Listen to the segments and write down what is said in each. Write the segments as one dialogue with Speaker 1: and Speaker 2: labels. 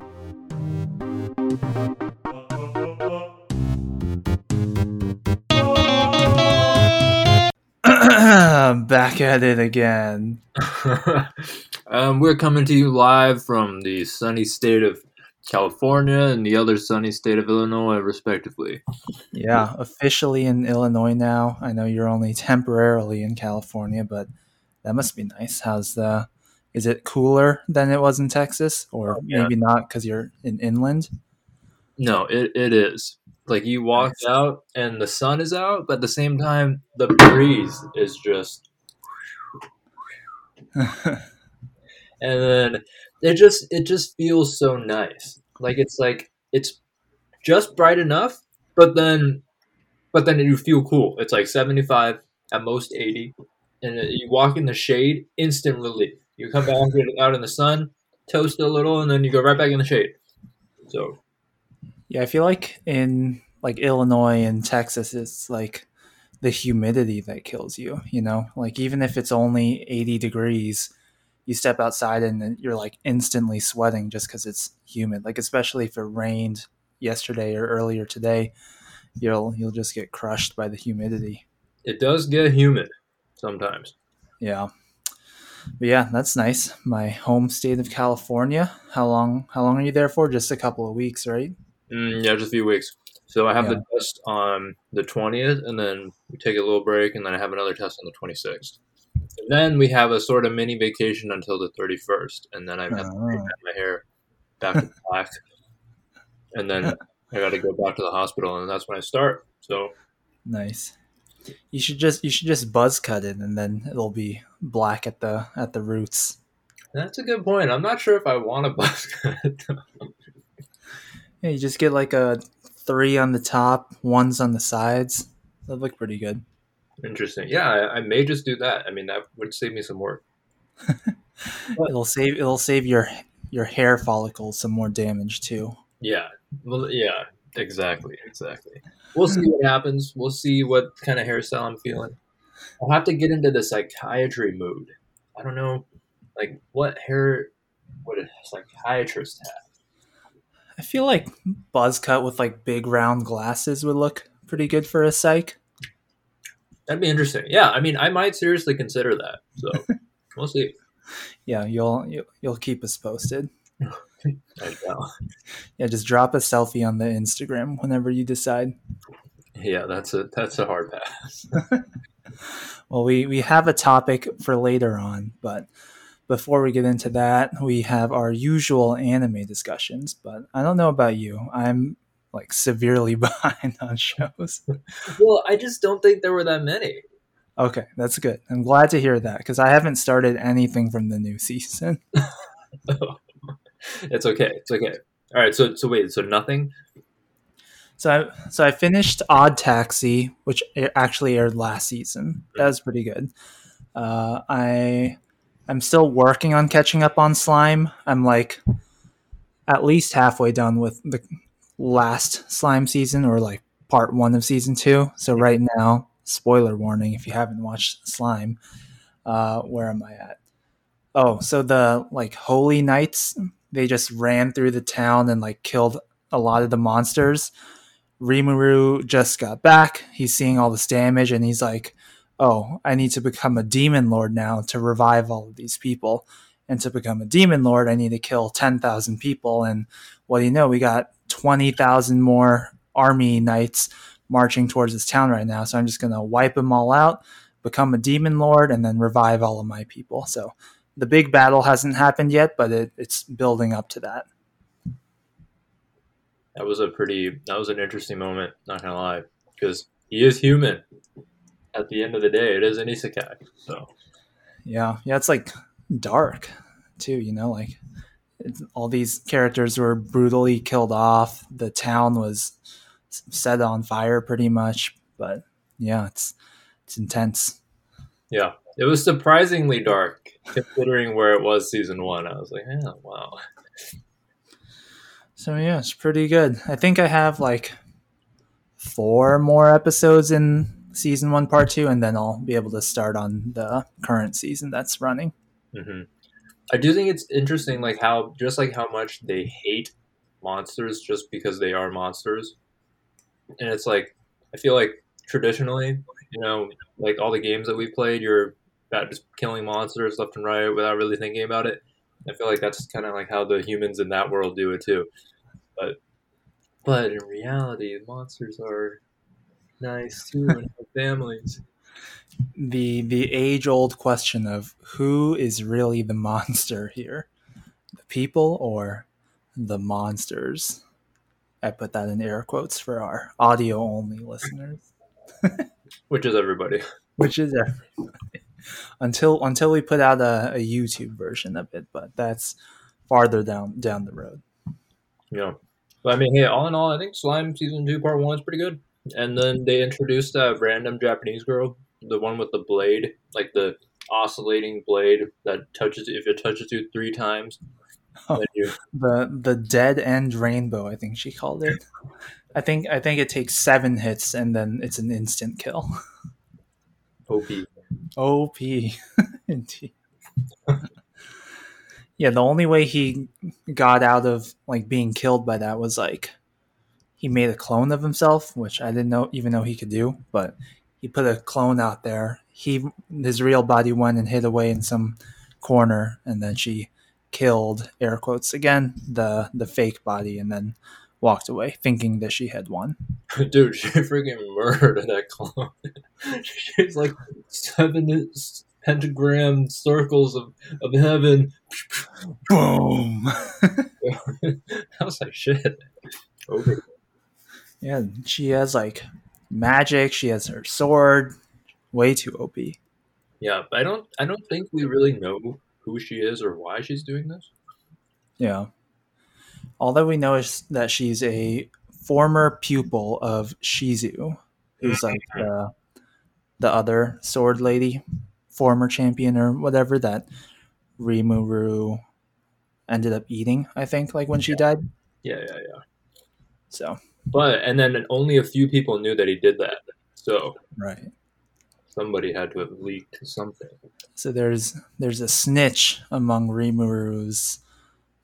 Speaker 1: Back at it again.
Speaker 2: um, we're coming to you live from the sunny state of California and the other sunny state of Illinois, respectively.
Speaker 1: Yeah, officially in Illinois now. I know you're only temporarily in California, but that must be nice. How's the? Is it cooler than it was in Texas, or
Speaker 2: Oh, yeah.
Speaker 1: maybe not because you're in inland?
Speaker 2: No, it, it is. Like you walk out and the sun is out, but at the same time, the breeze is just, and then it just it just feels so nice. Like it's like it's just bright enough, but then but then you feel cool. It's like seventy five at most eighty, and you walk in the shade, instant relief. You come back out in the sun, toast a little, and then you go right back in the shade. So
Speaker 1: Yeah, I feel like in like Illinois and Texas, it's like the humidity that kills you. You know, like even if it's only eighty degrees, you step outside and you're like instantly sweating just because it's humid. Like especially if it rained yesterday or earlier today, you'll you'll just get crushed by the humidity.
Speaker 2: it does get humid sometimes.
Speaker 1: Yeah. But yeah, that's nice. My home state of California. How long how long are you there for? Just a couple of weeks, right?
Speaker 2: Mm, yeah, just a few weeks. So I have
Speaker 1: Yeah.
Speaker 2: the test on the 20th, and then we take a little break, and then I have another test on the 26th. Then we have a sort of mini vacation until the 31st, and then I have to
Speaker 1: Oh.
Speaker 2: my hair back to black, and then I got to go back to the hospital, and that's when I start. So
Speaker 1: Nice. You should just you should just buzz cut it and then it'll be black at the at the roots.
Speaker 2: that's a good point. I'm not sure if I want to buzz cut.
Speaker 1: Yeah, you just get like a three on the top, ones on the sides. That look pretty good.
Speaker 2: Interesting. Yeah, I, I may just do that. I mean, that would save me some work.
Speaker 1: It'll save it'll save your your hair follicles some more damage too.
Speaker 2: Yeah. Well, yeah, exactly, exactly. We'll see what happens. We'll see what kind of hairstyle I'm feeling. I'll have to get into the psychiatry mood. I don't know, like what hair would a psychiatrist have?
Speaker 1: I feel like buzz cut with like big round glasses would look pretty good for a psych.
Speaker 2: That'd be interesting. Yeah, I mean, I might seriously consider that. So we'll see.
Speaker 1: Yeah, you'll you'll, keep us posted.
Speaker 2: I know.
Speaker 1: Yeah, just drop a selfie on the Instagram whenever you decide.
Speaker 2: Yeah, that's a that's a hard pass.
Speaker 1: Well, we, we have a topic for later on, but before we get into that, we have our usual anime discussions. But I don't know about you. I'm like severely behind on shows.
Speaker 2: well, I just don't think there were that many.
Speaker 1: Okay, that's good. I'm glad to hear that because I haven't started anything from the new season.
Speaker 2: It's okay. It's okay. All right. So so wait. So nothing.
Speaker 1: So I so I finished Odd Taxi, which actually aired last season. That was pretty good. Uh, I I'm still working on catching up on Slime. I'm like at least halfway done with the last Slime season, or like part one of season two. So right now, spoiler warning if you haven't watched Slime. Uh, where am I at? Oh, so the like Holy Knights, they just ran through the town and like killed a lot of the monsters. Rimuru just got back. He's seeing all this damage and he's like, "Oh, I need to become a demon lord now to revive all of these people." And to become a demon lord, I need to kill 10,000 people and what do you know, we got 20,000 more army knights marching towards this town right now. So I'm just going to wipe them all out, become a demon lord and then revive all of my people. So the big battle hasn't happened yet, but it, it's building up to that.
Speaker 2: That was a pretty. That was an interesting moment. Not gonna lie, because he is human. At the end of the day, it is an isekai. So
Speaker 1: Yeah, yeah, it's like dark too. You know, like it's, all these characters were brutally killed off. The town was set on fire, pretty much. But yeah, it's it's intense.
Speaker 2: yeah, it was surprisingly dark considering where it was season one. I was like, yeah, wow.
Speaker 1: So yeah, it's pretty good. I think I have like four more episodes in season one, part two, and then I'll be able to start on the current season that's running.
Speaker 2: hmm I do think it's interesting, like how just like how much they hate monsters just because they are monsters, and it's like I feel like traditionally, you know, like all the games that we played, you're about just killing monsters left and right without really thinking about it. I feel like that's kind of like how the humans in that world do it too. But but in reality, monsters are nice too and have families.
Speaker 1: The the age old question of who is really the monster here, the people or the monsters. I put that in air quotes for our audio only listeners,
Speaker 2: Which is everybody.
Speaker 1: which is everybody. Until until we put out a, a YouTube version of it, but that's farther down down the road.
Speaker 2: Yeah. But I mean, hey, all in all, I think Slime season two, part one is pretty good. And then they introduced that random Japanese girl, the one with the blade, like the oscillating blade that touches if it touches you three times.
Speaker 1: Oh.
Speaker 2: You,
Speaker 1: the the dead end rainbow i think she called it i think i think it takes seven hits and then it's an instant kill
Speaker 2: OP.
Speaker 1: op indeed. Yeah the only way he got out of like being killed by that was like he made a clone of himself which i didn't know even know he could do but he put a clone out there. He his real body went and hid away in some corner and then she killed air quotes again the the fake body and then walked away thinking that she had won
Speaker 2: Dude, she freaking murdered that clone. She's like seven pentagram circles of, of heaven.
Speaker 1: boom
Speaker 2: I was like, shit. Over.
Speaker 1: yeah she has like magic she has her sword way too op
Speaker 2: Yeah, but I don't. I don't think we really know who she is or why she's doing this.
Speaker 1: yeah all that we know is that she's a former pupil of shizu who's like the, the other sword lady former champion or whatever that rimuru ended up eating i think like when she died
Speaker 2: Yeah, yeah, yeah.
Speaker 1: so
Speaker 2: But and then only a few people knew that he did that. So
Speaker 1: right
Speaker 2: somebody had to have leaked something.
Speaker 1: So there's there's a snitch among Rimuru's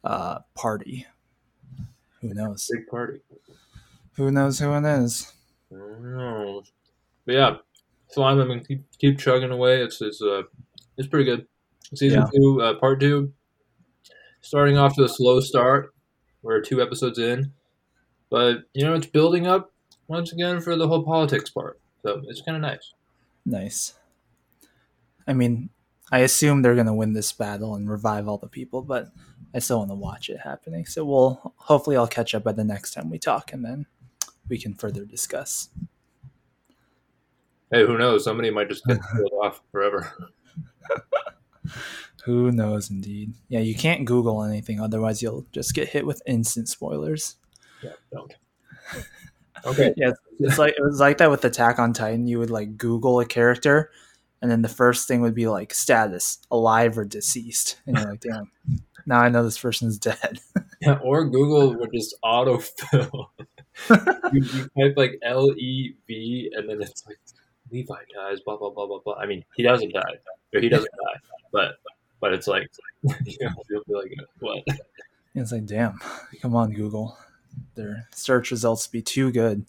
Speaker 1: uh, party. Who knows?
Speaker 2: Big party.
Speaker 1: Who knows who it is?
Speaker 2: I don't know. But yeah, slime. I mean, keep, keep chugging away. It's it's uh it's pretty good. Season
Speaker 1: Yeah.
Speaker 2: two, uh, part two, starting off to a slow start. We're two episodes in, but you know it's building up once again for the whole politics part. So it's kind of nice.
Speaker 1: Nice. I mean, I assume they're gonna win this battle and revive all the people, but I still want to watch it happening. So we'll hopefully I'll catch up by the next time we talk, and then we can further discuss.
Speaker 2: Hey, who knows? Somebody might just get killed off forever.
Speaker 1: Who knows, indeed. Yeah, you can't Google anything, otherwise you'll just get hit with instant spoilers.
Speaker 2: Yeah, don't. Okay.
Speaker 1: Yeah, it's like it was like that with Attack on Titan. You would like Google a character, and then the first thing would be like status, alive or deceased, and you're like, damn, now I know this person's dead.
Speaker 2: Yeah, or Google would just autofill. you, you type like L E V, and then it's like Levi dies. Blah blah blah blah blah. I mean, he doesn't die, or he doesn't die, but but it's like you know, you'll be like, what?
Speaker 1: It's like, damn, come on, Google, their search results be too good.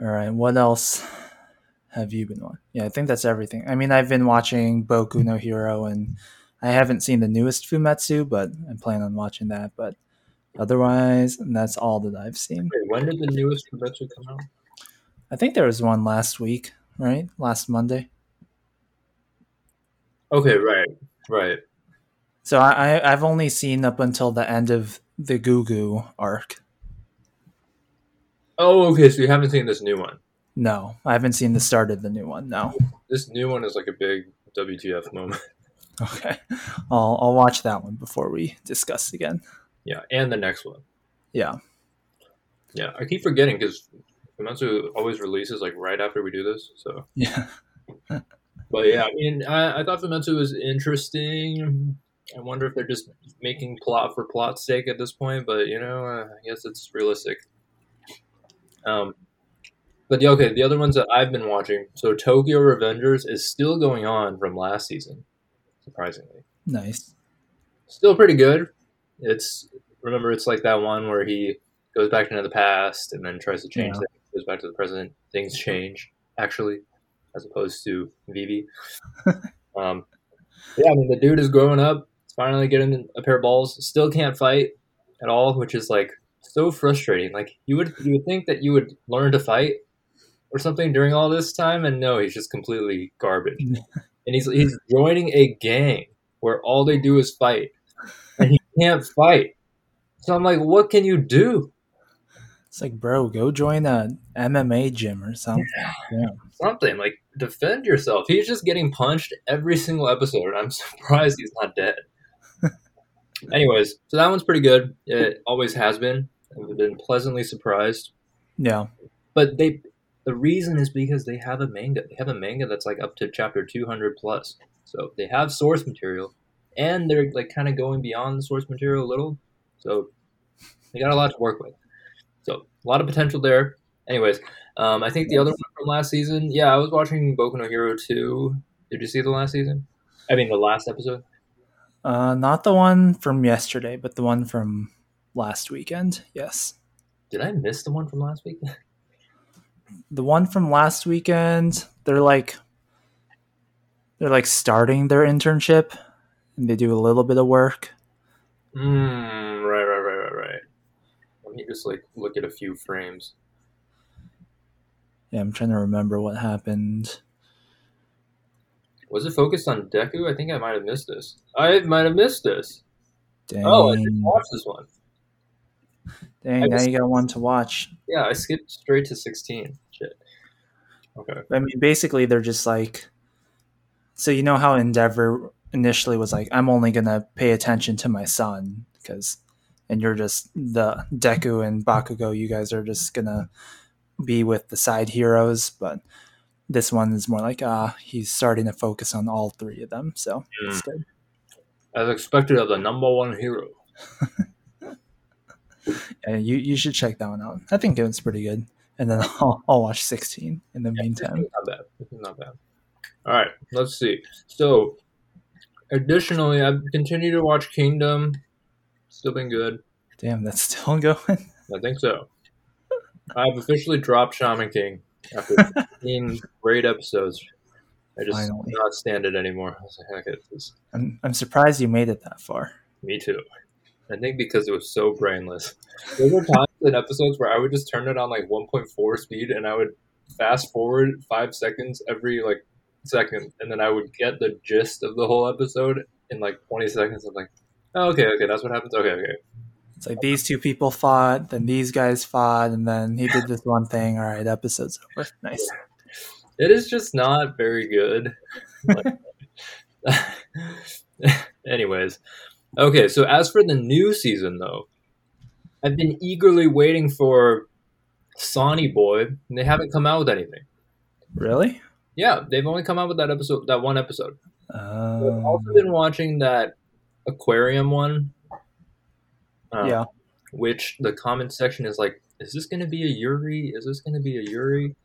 Speaker 1: All right, what else have you been on? Yeah, I think that's everything. I mean, I've been watching Boku no Hero, and I haven't seen the newest Fumetsu, but I plan on watching that. But otherwise, that's all that I've seen.
Speaker 2: Wait, when did the newest Kimetsu come out?
Speaker 1: I think there was one last week, right? Last Monday.
Speaker 2: Okay, right, right.
Speaker 1: So I, I I've only seen up until the end of the Gugu arc.
Speaker 2: Oh, okay. So you haven't seen this new one.
Speaker 1: No, I haven't seen the start of the new one. No.
Speaker 2: This new one is like a big WTF moment.
Speaker 1: Okay, I'll I'll watch that one before we discuss again.
Speaker 2: Yeah, and the next one.
Speaker 1: Yeah,
Speaker 2: Yeah, I keep forgetting because Kimetsu always releases like right after we do this. So
Speaker 1: yeah,
Speaker 2: But yeah, I mean, I, I thought Fumetsu was interesting. I wonder if they're just making plot for plot's sake at this point, but you know, uh, I guess it's realistic. Um, but yeah, okay, the other ones that I've been watching. So Tokyo Revengers is still going on from last season. surprisingly.
Speaker 1: Nice.
Speaker 2: Still pretty good. It's remember it's like that one where he goes back into the past and then tries to change
Speaker 1: Yeah.
Speaker 2: things, goes back to the present. Things change actually, as opposed to Vivy. um, yeah, I mean the dude is growing up. Finally getting a pair of balls. Still can't fight at all, which is like so frustrating. Like you would you would think that you would learn to fight or something during all this time, and no, he's just completely garbage. and he's he's joining a gang where all they do is fight, and he can't fight. So I'm like, what can you do?
Speaker 1: It's like, bro, go join a MMA gym or something. Yeah.
Speaker 2: Something like defend yourself. He's just getting punched every single episode. and I'm surprised he's not dead. Anyways, so that one's pretty good. It always has been. I've been pleasantly surprised.
Speaker 1: Yeah.
Speaker 2: But they, the reason is because they have a manga. They have a manga that's like up to chapter 200 plus. So they have source material, and they're like kind of going beyond the source material a little. So they got a lot to work with. So a lot of potential there. Anyways, um, I think the other one from last season. Yeah, I was watching Boku no Hero 2. Did you see the last season? I mean, the last episode.
Speaker 1: Uh, not the one from yesterday, but the one from last weekend. Yes.
Speaker 2: Did I miss the one from last week?
Speaker 1: The one from last weekend, they're like they're like starting their internship and they do a little bit of work.
Speaker 2: Hmm. Right. Right. Right. Right. Right. Let me just like look at a few frames.
Speaker 1: Yeah, I'm trying to remember what happened.
Speaker 2: Was it focused on Deku? I think I might have missed this. I might have missed this.
Speaker 1: Dang.
Speaker 2: Oh, I didn't watch this one.
Speaker 1: Dang,
Speaker 2: I
Speaker 1: now you got one to watch.
Speaker 2: Yeah, I skipped straight to 16. Shit. Okay.
Speaker 1: I mean, basically, they're just like. So you know how Endeavor initially was like, "I'm only gonna pay attention to my son," because, and you're just the Deku and Bakugo. You guys are just gonna be with the side heroes, but this one is more like, ah, he's starting to focus on all three of them. So it's good.
Speaker 2: As expected of the number one hero.
Speaker 1: Yeah, you you should check that one out. I think it was pretty good. And then I'll, I'll watch 16 in the meantime.
Speaker 2: Not bad. Not bad. All right, let's see. So, additionally, I've continued to watch Kingdom. Still been good.
Speaker 1: Damn, that's still going.
Speaker 2: I think so. I've officially dropped Shaman King after 15 great episodes. I just
Speaker 1: Finally.
Speaker 2: cannot stand it anymore. I was like, heck, it's
Speaker 1: I'm I'm surprised you made it that far.
Speaker 2: Me too. I think because it was so brainless. There were times in episodes where I would just turn it on like 1.4 speed and I would fast forward five seconds every like second, and then I would get the gist of the whole episode in like 20 seconds. I'm like, oh, okay, okay, that's what happens. Okay, okay.
Speaker 1: It's like these two people fought, then these guys fought, and then he did this one thing. All right, episode's over. Nice.
Speaker 2: It is just not very good. Anyways, okay. So as for the new season, though, I've been eagerly waiting for Sonny Boy, and they haven't come out with anything.
Speaker 1: Really?
Speaker 2: Yeah, they've only come out with that episode, that one episode. I've
Speaker 1: Um,
Speaker 2: also been watching that aquarium one. um,
Speaker 1: yeah.
Speaker 2: Which the comment section is like, is this going to be a Yuri? Is this going to be a Yuri?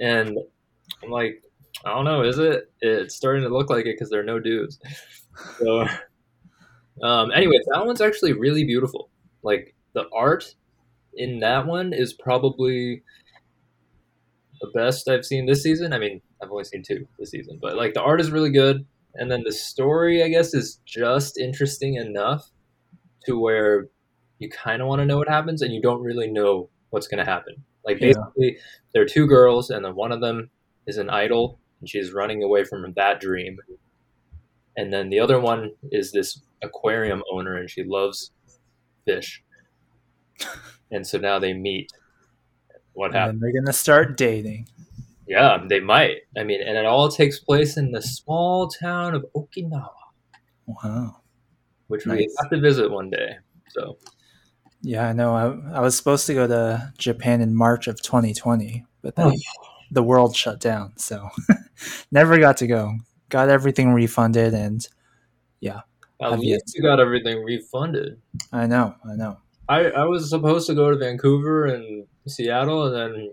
Speaker 2: And I'm like, I don't know. Is it? It's starting to look like it because there are no dudes. So, um, anyways, that one's actually really beautiful. Like the art in that one is probably the best I've seen this season. I mean, I've only seen two this season, but like the art is really good, and then the story, I guess, is just interesting enough to where you kind of want to know what happens, and you don't really know what's going to happen. Like
Speaker 1: Yeah.
Speaker 2: basically, there are two girls, and then one of them is an idol, and she's running away from that dream, and then the other one is this aquarium owner, and she loves fish, and so now they meet. What
Speaker 1: And
Speaker 2: happens?
Speaker 1: they're gonna start dating.
Speaker 2: Yeah, they might. I mean, and it all takes place in the small town of Okinawa,
Speaker 1: Wow.
Speaker 2: which we
Speaker 1: Nice.
Speaker 2: have to visit one day. So,
Speaker 1: Yeah, I know. I, I was supposed to go to Japan in March of 2020, but then oh. the world shut down, so never got to go. Got everything refunded, and yeah, at
Speaker 2: least you got everything refunded.
Speaker 1: I know, I know.
Speaker 2: I, I was supposed to go to Vancouver and Seattle, and then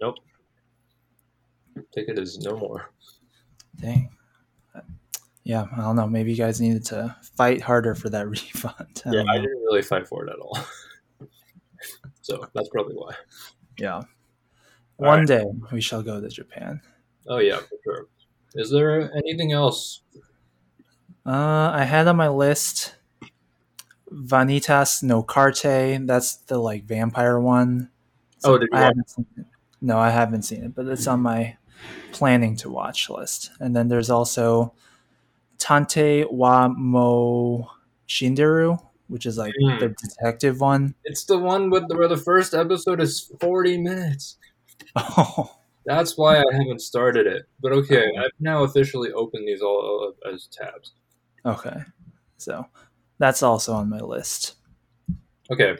Speaker 2: nope. Ticket is no more.
Speaker 1: Dang. Yeah, I don't know. Maybe you guys needed to fight harder for that refund. I
Speaker 2: Yeah, I didn't really fight for it at all. so that's probably why.
Speaker 1: yeah.
Speaker 2: All
Speaker 1: One
Speaker 2: right.
Speaker 1: day we shall go to Japan.
Speaker 2: Oh yeah, for sure. Is there anything else?
Speaker 1: Uh, I had on my list Vanitas no Karte. That's the like vampire one.
Speaker 2: Oh, did you
Speaker 1: I haven't seen it. No, I haven't seen it, but it's on my planning to watch list. And then there's also Tantei wa Mou Shinderu, which is like
Speaker 2: Mm.
Speaker 1: the detective one.
Speaker 2: It's the one with the, where the first episode is forty minutes.
Speaker 1: Oh,
Speaker 2: That's why I haven't started it. But okay, I've now officially opened these all as tabs.
Speaker 1: okay. So that's also on my list.
Speaker 2: Okay.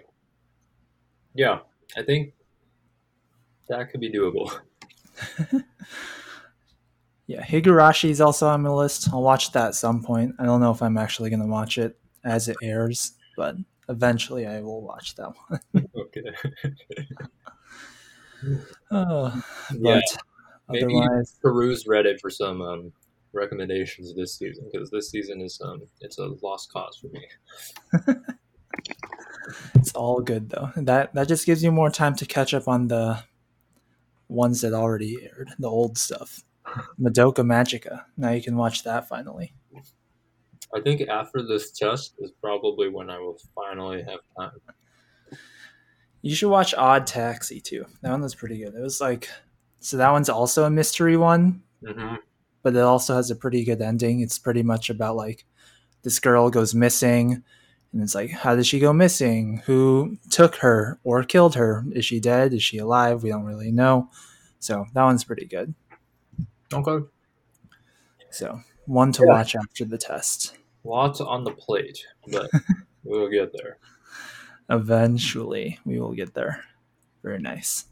Speaker 2: Yeah, I think that could be doable.
Speaker 1: Yeah, Higurashi is also on my list. I'll watch that at some point. I don't know if I'm actually going to watch it as it airs, but eventually I will watch that one.
Speaker 2: Okay.
Speaker 1: Oh,
Speaker 2: Yeah,
Speaker 1: but
Speaker 2: maybe-
Speaker 1: otherwise,
Speaker 2: Peruse Reddit for some um, recommendations this season because this season is um it's a lost cause for me.
Speaker 1: it's all good though. That that just gives you more time to catch up on the ones that already aired, the old stuff. Madoka Magica. Now you can watch that finally.
Speaker 2: I think after this test is probably when I will finally have time.
Speaker 1: You should watch Odd Taxi too. That one was pretty good. It was like so that one's also a mystery one,
Speaker 2: hmm
Speaker 1: but it also has a pretty good ending. It's pretty much about like this girl goes missing, and it's like, how did she go missing? Who took her or killed her? Is she dead? Is she alive? We don't really know. So that one's pretty good.
Speaker 2: Okay.
Speaker 1: So one to
Speaker 2: Yeah.
Speaker 1: watch after the test.
Speaker 2: Lots on the plate, but we'll get there.
Speaker 1: Eventually, we will get there. Very nice.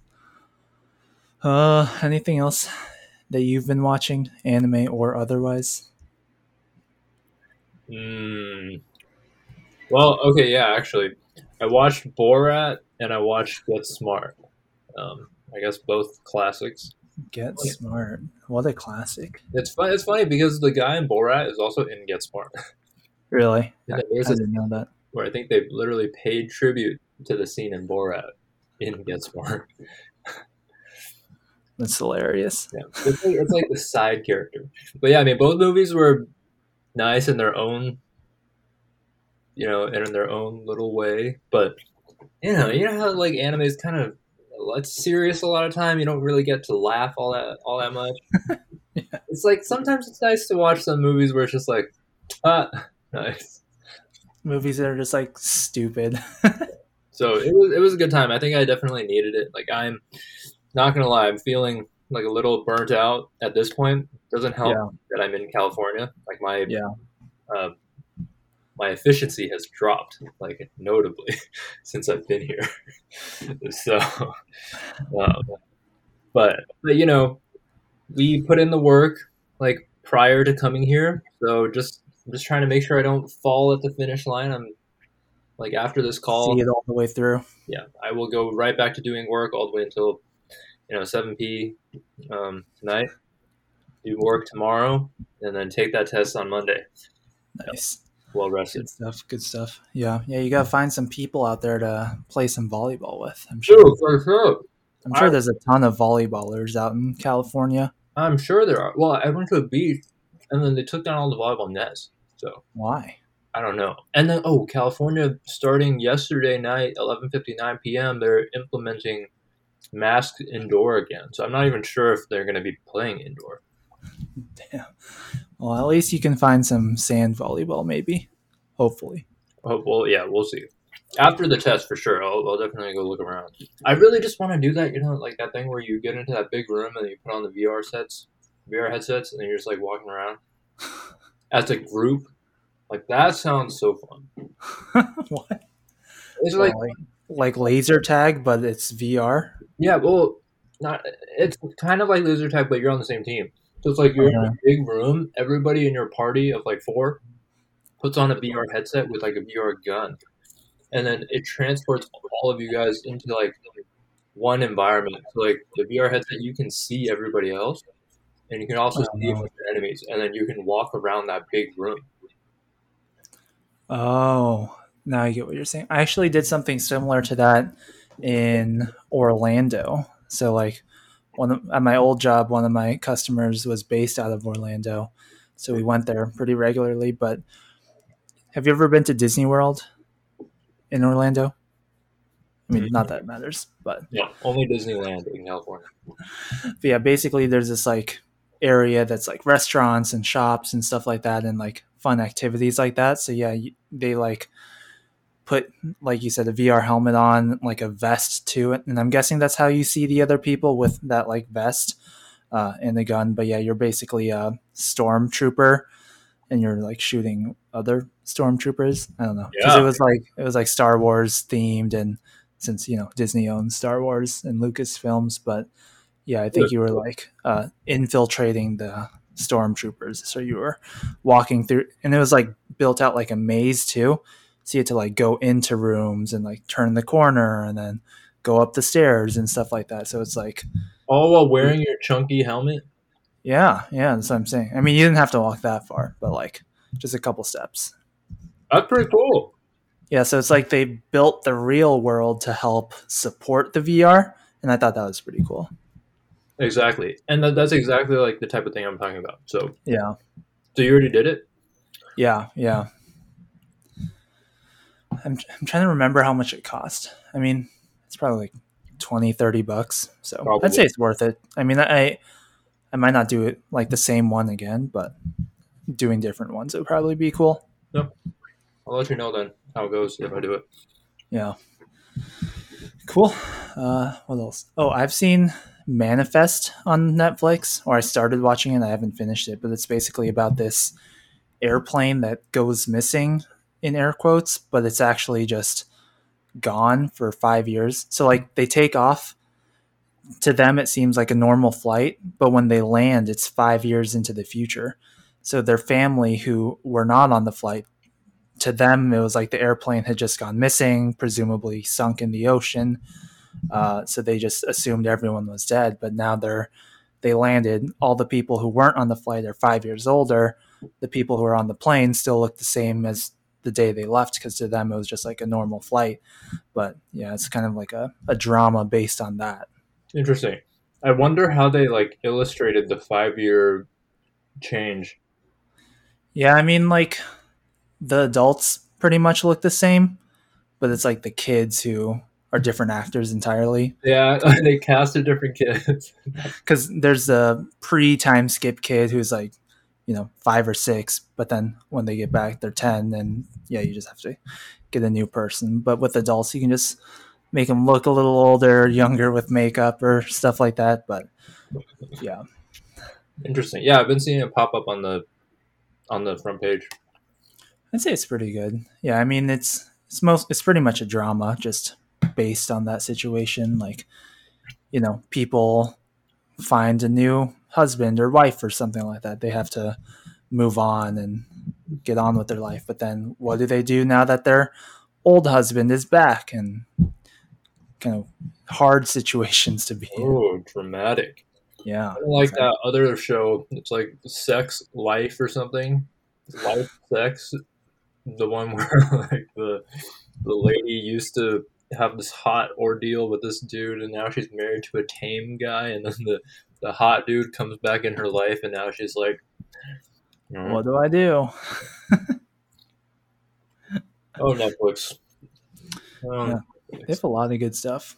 Speaker 1: Uh, anything else that you've been watching, anime or otherwise?
Speaker 2: Mm. Well, okay, yeah, actually, I watched Borat and I watched Get Smart. Um, I guess both classics.
Speaker 1: Get smart. What a classic.
Speaker 2: It's fun. It's funny because the guy in Borat is also in Get Smart.
Speaker 1: Really? I, I
Speaker 2: a
Speaker 1: didn't know that.
Speaker 2: Where I think they've literally paid tribute to the scene in Borat in Get Smart.
Speaker 1: That's hilarious.
Speaker 2: Yeah, it's like, it's like the side character. But yeah, I mean, both movies were nice in their own, you know, and in their own little way. But you know, you know how like anime is kind of it's serious a lot of time. You don't really get to laugh all that all that much.
Speaker 1: Yeah.
Speaker 2: It's like sometimes it's nice to watch some movies where it's just like, ah, nice.
Speaker 1: Movies that are just like stupid.
Speaker 2: So it was it was a good time. I think I definitely needed it. Like I'm not gonna lie, I'm feeling like a little burnt out at this point. Doesn't help
Speaker 1: Yeah.
Speaker 2: that I'm in California. Like my
Speaker 1: Yeah.
Speaker 2: uh, my efficiency has dropped like notably since I've been here. so, um, but but you know, we put in the work like prior to coming here. So just I'm just trying to make sure I don't fall at the finish line. I'm like after this call
Speaker 1: See it all the way through.
Speaker 2: yeah, I will go right back to doing work all the way until you know 7 p um, tonight. Do work tomorrow, and then take that test on Monday.
Speaker 1: Nice.
Speaker 2: Well rested.
Speaker 1: Good stuff. Good stuff. Yeah. Yeah. You got to find some people out there to play some volleyball with. I'm sure.
Speaker 2: Sure, for sure.
Speaker 1: I'm sure
Speaker 2: I-
Speaker 1: there's a ton of volleyballers out in California.
Speaker 2: I'm sure there are. Well, I went to a beach, and then they took down all the volleyball nets. So
Speaker 1: Why?
Speaker 2: I don't know. And then oh, California starting yesterday night, 11:59 p.m. They're implementing masked indoor again. So I'm not even sure if they're going to be playing indoor.
Speaker 1: Damn. Well, at least you can find some sand volleyball, maybe. Hopefully.
Speaker 2: Oh, well, yeah, we'll see. After the test, for sure, I'll, I'll definitely go look around. I really just want to do that, you know, like that thing where you get into that big room and you put on the VR sets, VR headsets, and then you're just like walking around as a group. Like that sounds so fun.
Speaker 1: what?
Speaker 2: It's like,
Speaker 1: like, like laser tag, but it's VR.
Speaker 2: yeah, well, not it's kind of like laser tag, but you're on the same team. So it's like you're in a big room. Everybody in your party of like four puts on a VR headset with like a VR gun, and then it transports all of you guys into like one environment. So like the VR headset, you can see everybody else, and you can also
Speaker 1: Oh,
Speaker 2: see a
Speaker 1: no.
Speaker 2: bunch of enemies, and then you can walk around that big room.
Speaker 1: Oh, now I get what you're saying. I actually did something similar to that in Orlando. So like one of, at my old job, one of my customers was based out of Orlando. So we went there pretty regularly, but have you ever been to Disney World in Orlando? I mean, not mm-hmm. that it matters, but
Speaker 2: Yeah, only Disneyland in California.
Speaker 1: but yeah, basically there's this like area that's like restaurants and shops and stuff like that, and like fun activities like that. So yeah, they like put like you said a VR helmet on, like a vest to it, and I'm guessing that's how you see the other people with that like vest uh, and the gun. But yeah, you're basically a stormtrooper, and you're like shooting other stormtroopers. I don't know because
Speaker 2: Yeah.
Speaker 1: it was like it was like Star Wars themed, and since you know Disney owns Star Wars and Lucasfilms, but yeah, I think you were like uh, infiltrating the stormtroopers. So you were walking through, and it was like built out like a maze too. So you had to like go into rooms and like turn the corner and then go up the stairs and stuff like that. So it's like,
Speaker 2: All while wearing your chunky helmet.
Speaker 1: yeah, yeah, that's what I'm saying. I mean, you didn't have to walk that far, but like just a couple steps.
Speaker 2: That's pretty cool.
Speaker 1: Yeah, so it's like they built the real world to help support the VR, and I thought that was pretty cool.
Speaker 2: Exactly, and that, that's exactly like the type of thing I'm talking about. So,
Speaker 1: Yeah,
Speaker 2: so you already did it.
Speaker 1: yeah, yeah. I'm, I'm trying to remember how much it cost. I mean, it's probably like 20, 30 bucks. So
Speaker 2: Probably.
Speaker 1: I'd say it's worth it. I mean, I I might not do it like the same one again, but doing different ones would probably be cool. Yep.
Speaker 2: I'll let you know then how it goes if I do it.
Speaker 1: Yeah. Cool. Uh, what else? Oh, I've seen Manifest on Netflix, or I started watching it. I haven't finished it, but it's basically about this airplane that goes missing in air quotes, but it's actually just gone for five years. So, like, they take off. To them, it seems like a normal flight, but when they land, it's five years into the future. So, their family who were not on the flight to them it was like the airplane had just gone missing presumably sunk in the ocean uh, so they just assumed everyone was dead but now they're they landed all the people who weren't on the flight are five years older the people who are on the plane still look the same as the day they left because to them it was just like a normal flight but yeah it's kind of like a, a drama based on that
Speaker 2: Interesting. I wonder how they like illustrated the five year change.
Speaker 1: yeah i mean like the adults pretty much look the same but it's like the kids who are different actors entirely
Speaker 2: Yeah, they cast casted different kids.
Speaker 1: because there's a pre-time skip kid who's like you know five or six but then when they get back they're 10 and yeah you just have to get a new person but with adults you can just make them look a little older younger with makeup or stuff like that but yeah
Speaker 2: Interesting. Yeah, I've been seeing it pop up on the on the front page.
Speaker 1: i'd say it's pretty good yeah i mean it's it's most it's pretty much a drama just based on that situation like you know people find a new husband or wife or something like that they have to move on and get on with their life but then what do they do now that their old husband is back and kind of hard situations to be in
Speaker 2: Oh, dramatic.
Speaker 1: yeah
Speaker 2: like that other show. It's like Sex Life or something. Life Sex. The one where like the the lady used to have this hot ordeal with this dude and now she's married to a tame guy and then the, the hot dude comes back in her life and now she's like "Mm,
Speaker 1: what do i do
Speaker 2: Oh Netflix. Um,
Speaker 1: Yeah. they have a lot of good stuff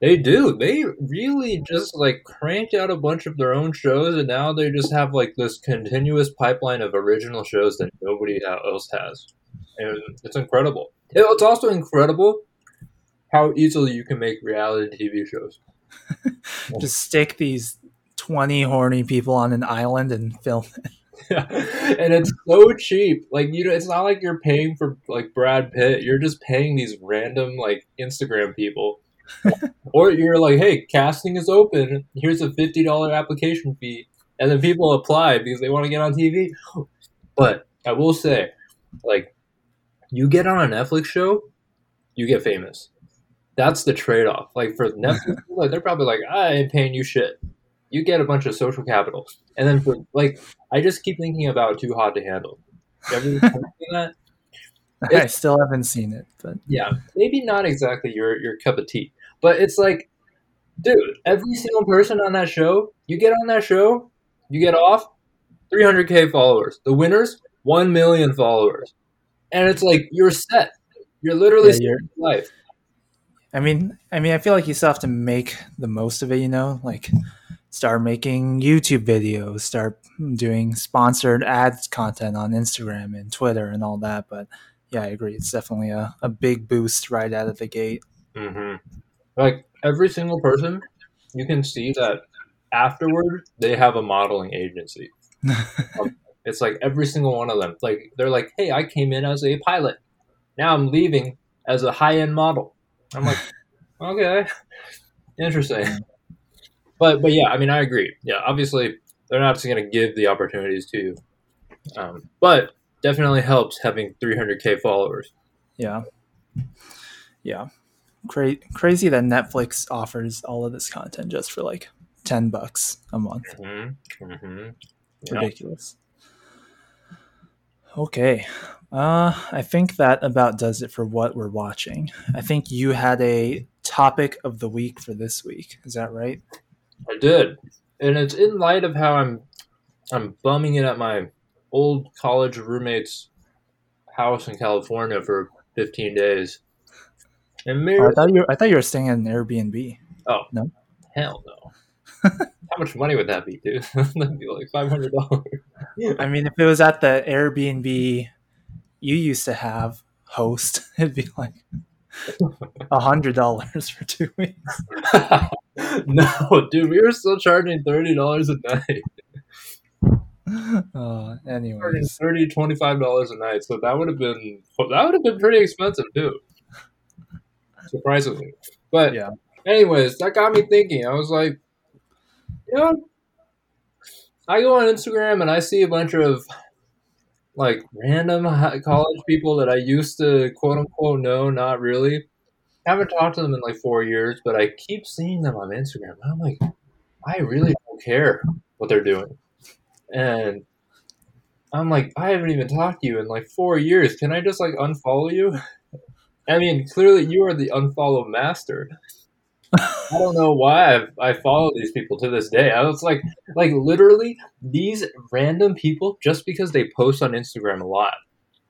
Speaker 2: They do. They really just like cranked out a bunch of their own shows, and now they just have like this continuous pipeline of original shows that nobody else has, and it's incredible. It's also incredible how easily you can make reality TV shows.
Speaker 1: just stick these 20 horny people on an island and film it.
Speaker 2: and it's so cheap. Like you know, it's not like you're paying for like Brad Pitt. You're just paying these random like Instagram people. or you're like, hey, casting is open. Here's a fifty dollar application fee, and then people apply because they want to get on TV. But I will say, like, you get on a Netflix show, you get famous. That's the trade off. Like for Netflix, like, they're probably like, I ain't paying you shit. you get a bunch of social capital, and then for like, I just keep thinking about Too Hot to Handle. That?
Speaker 1: I still haven't seen it, but
Speaker 2: Yeah, maybe not exactly your your cup of tea, but it's like, dude, every single person on that show, you get on that show, you get off, 300k followers. The winners, 1 million followers, and it's like you're set. You're literally
Speaker 1: Yeah,
Speaker 2: set
Speaker 1: you're-
Speaker 2: life.
Speaker 1: I mean, I mean, I feel like you still have to make the most of it. You know, like start making YouTube videos, start doing sponsored ads content on Instagram and Twitter and all that. But yeah, I agree. It's definitely a, a big boost right out of the gate.
Speaker 2: hmm Like every single person, you can see that afterward they have a modeling agency. It's like every single one of them. Like they're like, "Hey, I came in as a pilot. Now I'm leaving as a high-end model." I'm like, "Okay, interesting." But but yeah, I mean, I agree. Yeah, obviously they're not just gonna give the opportunities to you, um, but definitely helps having 300k followers.
Speaker 1: Yeah. Yeah. Cra- crazy that Netflix offers all of this content just for like 10 bucks a month.
Speaker 2: hmm hmm Yeah.
Speaker 1: Ridiculous. Okay. Uh, I think that about does it for what we're watching. I think you had a topic of the week for this week. Is that right?
Speaker 2: I did, and it's in light of how I'm I'm bumming it at my old college roommate's house in California for 15 days. And
Speaker 1: Oh,
Speaker 2: maybe
Speaker 1: I thought you I thought you were staying at an Airbnb.
Speaker 2: Oh no, hell no. How much money would that be, dude? That'd be like five hundred dollars.
Speaker 1: I mean, if it was at the Airbnb you used to have host, it'd be like a hundred dollars for two weeks.
Speaker 2: no, dude, we were still charging thirty dollars a night.
Speaker 1: Uh, anyways,
Speaker 2: 30 25 dollars a night. So that would have been that would have been pretty expensive too. Surprisingly. But
Speaker 1: Yeah.
Speaker 2: anyways, that got me thinking. I was like, you know, I go on Instagram and I see a bunch of like random college people that I used to quote unquote know, not really. haven't talked to them in like four years, but I keep seeing them on Instagram. I'm like, I really don't care what they're doing. And I'm like, I haven't even talked to you in like four years. Can I just like unfollow you? I mean, clearly you are the unfollow master. I don't know why I've, I follow these people to this day. I was like, like literally these random people, just because they post on Instagram a lot,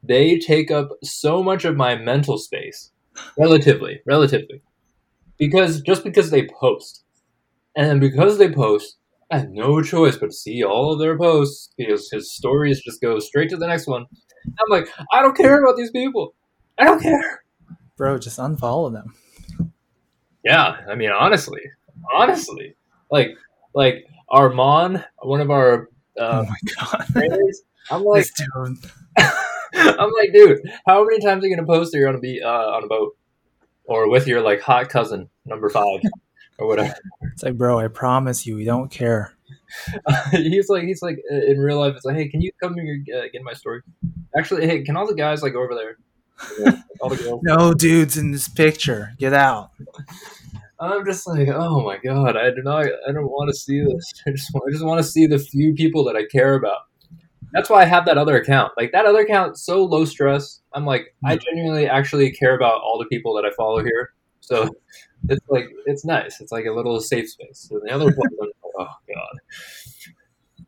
Speaker 2: they take up so much of my mental space, relatively, relatively, because just because they post, and because they post, I have no choice but to see all of their posts because his stories just go straight to the next one. I'm like, I don't care about these people. I don't care.
Speaker 1: bro, just unfollow them.
Speaker 2: Yeah, I mean, honestly, honestly, like, like Armand, one of our
Speaker 1: oh
Speaker 2: uh,
Speaker 1: my god,
Speaker 2: trainers, I'm like. I'm like, dude, how many times are you gonna post that you're gonna be uh, on a boat or with your like hot cousin number five or whatever?
Speaker 1: It's like, bro, I promise you, we don't care.
Speaker 2: he's like, he's like, uh, in real life, it's like, hey, can you come here uh, get my story? Actually, hey, can all the guys like go over there? Yeah, all the girls.
Speaker 1: No dudes in this picture. Get out.
Speaker 2: I'm just like, oh my god, I do not, I don't want to see this. I just, want, I just want to see the few people that I care about. That's why I have that other account. Like that other account, so low stress. I'm like, I mm. genuinely actually care about all the people that I follow here. So it's like, it's nice. It's like a little safe space. And the other one, oh god,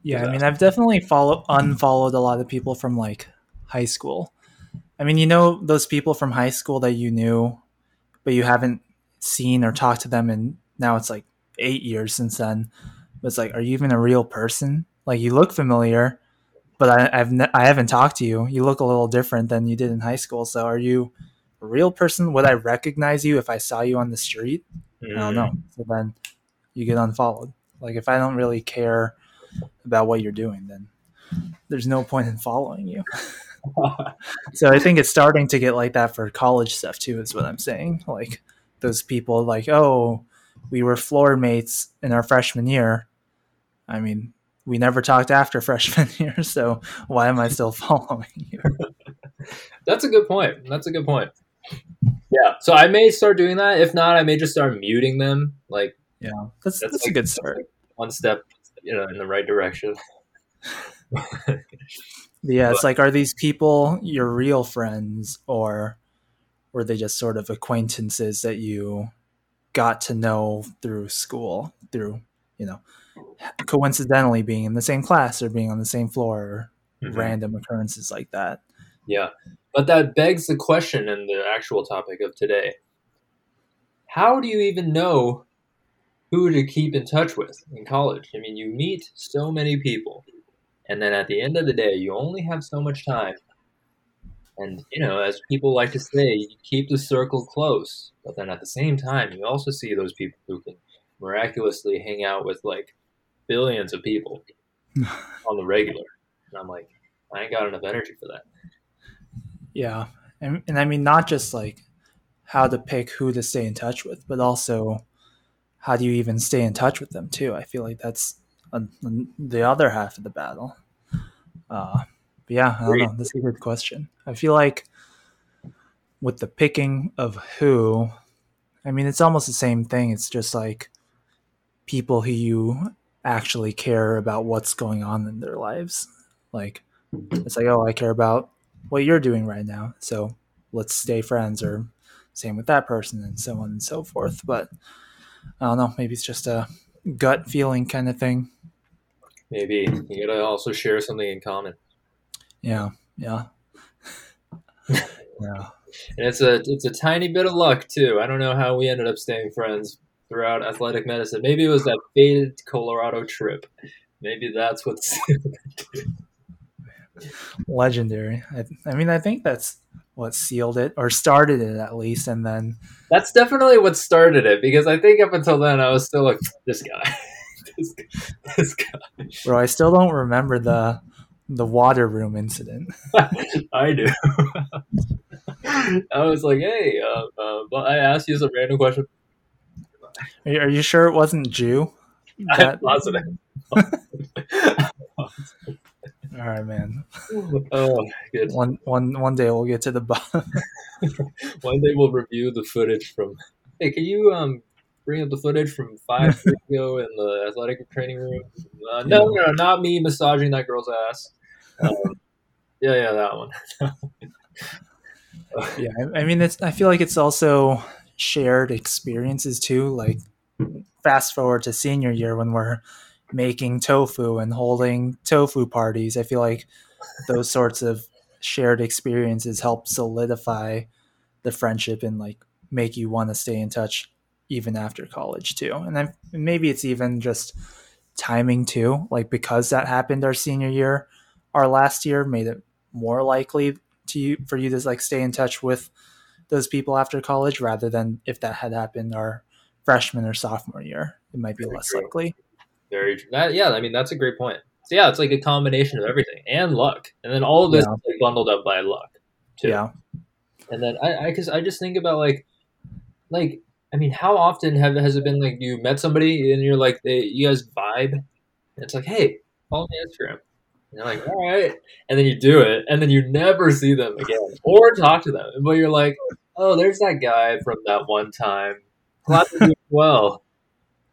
Speaker 1: Yeah, I mean, I've definitely follow unfollowed a lot of people from like high school. I mean, you know those people from high school that you knew, but you haven't seen or talked to them, and now it's like eight years since then. But it's like, are you even a real person? Like, you look familiar, but I, I've ne- I haven't talked to you. You look a little different than you did in high school. So, are you a real person? Would I recognize you if I saw you on the street? I don't know. Mm. So then you get unfollowed. Like if I don't really care about what you're doing, then there's no point in following you. so I think it's starting to get like that for college stuff too, is what I'm saying. Like those people like, oh, we were floor mates in our freshman year. I mean, we never talked after freshman year, so why am I still following you?
Speaker 2: That's a good point. That's a good point. Yeah. So I may start doing that. If not, I may just start muting them. Like
Speaker 1: Yeah, that's
Speaker 2: That's
Speaker 1: that's, a good start.
Speaker 2: one step, you know, in the right direction.
Speaker 1: Yeah, it's like, are these people your real friends, or were they just sort of acquaintances that you got to know through school, through you know, coincidentally being in the same class or being on the same floor, or
Speaker 2: Mhm.
Speaker 1: random occurrences like that.
Speaker 2: Yeah. But that begs the question and the actual topic of today. How do you even know who to keep in touch with in college? I mean, you meet so many people, and then at the end of the day, you only have so much time. And, you know, as people like to say, you keep the circle close. But then at the same time, you also see those people who can miraculously hang out with like billions of people on the regular. And I'm like, I ain't got enough energy for that.
Speaker 1: Yeah, and, and I mean not just like how to pick who to stay in touch with, but also how do you even stay in touch with them too? I feel like that's a, the other half of the battle. Uh, but yeah, I don't know. That's a good question. I feel like with the picking of who, I mean, it's almost the same thing. It's just like people who you actually care about what's going on in their lives. Like, it's like, oh, I care about what you're doing right now. So let's stay friends, or same with that person, and so on and so forth. But I don't know. Maybe it's just a gut feeling kind of thing.
Speaker 2: Maybe you gotta also share something in common.
Speaker 1: Yeah, yeah, yeah.
Speaker 2: And it's a it's a tiny bit of luck too. I don't know how we ended up staying friends throughout athletic medicine. Maybe it was that fated Colorado trip. Maybe that's what's
Speaker 1: Legendary. I, I mean, I think that's what sealed it or started it at least, and then
Speaker 2: that's definitely what started it because I think up until then I was still like this guy, this, this guy.
Speaker 1: Bro, I still don't remember the the water room incident.
Speaker 2: I do. I was like, hey, uh, uh, but I asked you some random question.
Speaker 1: Are you, are you sure it wasn't Jew?
Speaker 2: I'm positive.
Speaker 1: All right, man.
Speaker 2: Oh, good.
Speaker 1: One one one day we'll get to the bottom.
Speaker 2: One day we'll review the footage from. Hey, can you um bring up the footage from five years ago in the athletic training room? Uh, no, no, no, not me massaging that girl's ass. Um, yeah, yeah, that one.
Speaker 1: yeah, I, I mean, it's. I feel like it's also shared experiences too. Like, fast forward to senior year when we're making tofu and holding tofu parties. I feel like those sorts of shared experiences help solidify the friendship and like make you want to stay in touch even after college too. And then maybe it's even just timing too. Like because that happened our senior year, our last year made it more likely to you for you to like stay in touch with those people after college rather than if that had happened our freshman or sophomore year. It might be
Speaker 2: Very
Speaker 1: less
Speaker 2: true.
Speaker 1: likely.
Speaker 2: Very true. That, yeah, I mean that's a great point. So yeah, it's like a combination of everything and luck, and then all of this
Speaker 1: Yeah.
Speaker 2: is like bundled up by luck too.
Speaker 1: Yeah.
Speaker 2: And then I, I, cause I just think about like, like, I mean, how often have has it been like you met somebody and you're like, they, you guys vibe, and it's like, hey, follow me on Instagram. And you're like, all right, and then you do it, and then you never see them again or talk to them, but you're like, oh, there's that guy from that one time. Glad well,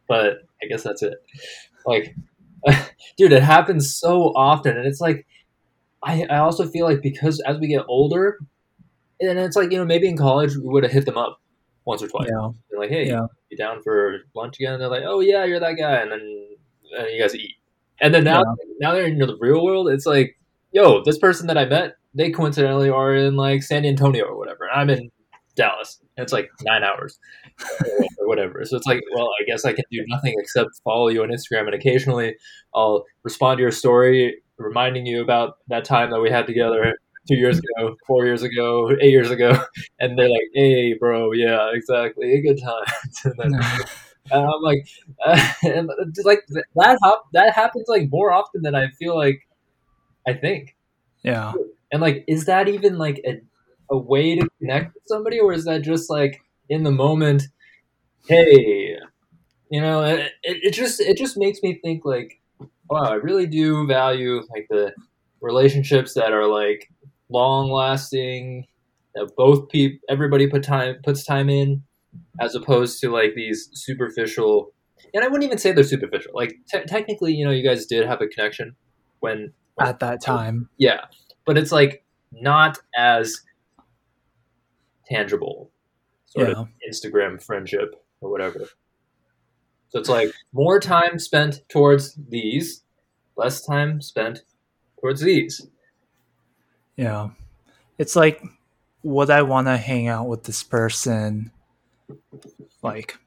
Speaker 2: but I guess that's it. Like, dude, it happens so often, and it's like, I, I also feel like because as we get older, and it's like you know maybe in college we would have hit them up once or twice.
Speaker 1: Yeah.
Speaker 2: They're like, hey,
Speaker 1: Yeah.
Speaker 2: you down for lunch again? And they're like, oh yeah, you're that guy, and then and you guys eat. And then now now they're in the real world. It's like, yo, this person that I met, they coincidentally are in like San Antonio or whatever. I'm in Dallas. And it's like nine hours or whatever. So it's like, well, I guess I can do nothing except follow you on Instagram, and occasionally I'll respond to your story, reminding you about that time that we had together two years ago, four years ago, eight years ago, and they're like, "Hey, bro, yeah, exactly, a good time." and, then, and I'm like, uh, and like that hop, that happens like more often than I feel like I think.
Speaker 1: Yeah.
Speaker 2: And like, is that even like a a way to connect with somebody, or is that just like in the moment? Hey, you know, it, it, it just it just makes me think like, wow, I really do value like the relationships that are like long lasting, that both people everybody put time puts time in, as opposed to like these superficial and I wouldn't even say they're superficial. Like te- technically, you know, you guys did have a connection when, when
Speaker 1: At that time,
Speaker 2: yeah, but it's like not as tangible, sort
Speaker 1: yeah,
Speaker 2: of Instagram friendship or whatever. So it's like more time spent towards these, less time spent towards these.
Speaker 1: Yeah. It's like, would I want to hang out with this person? Like,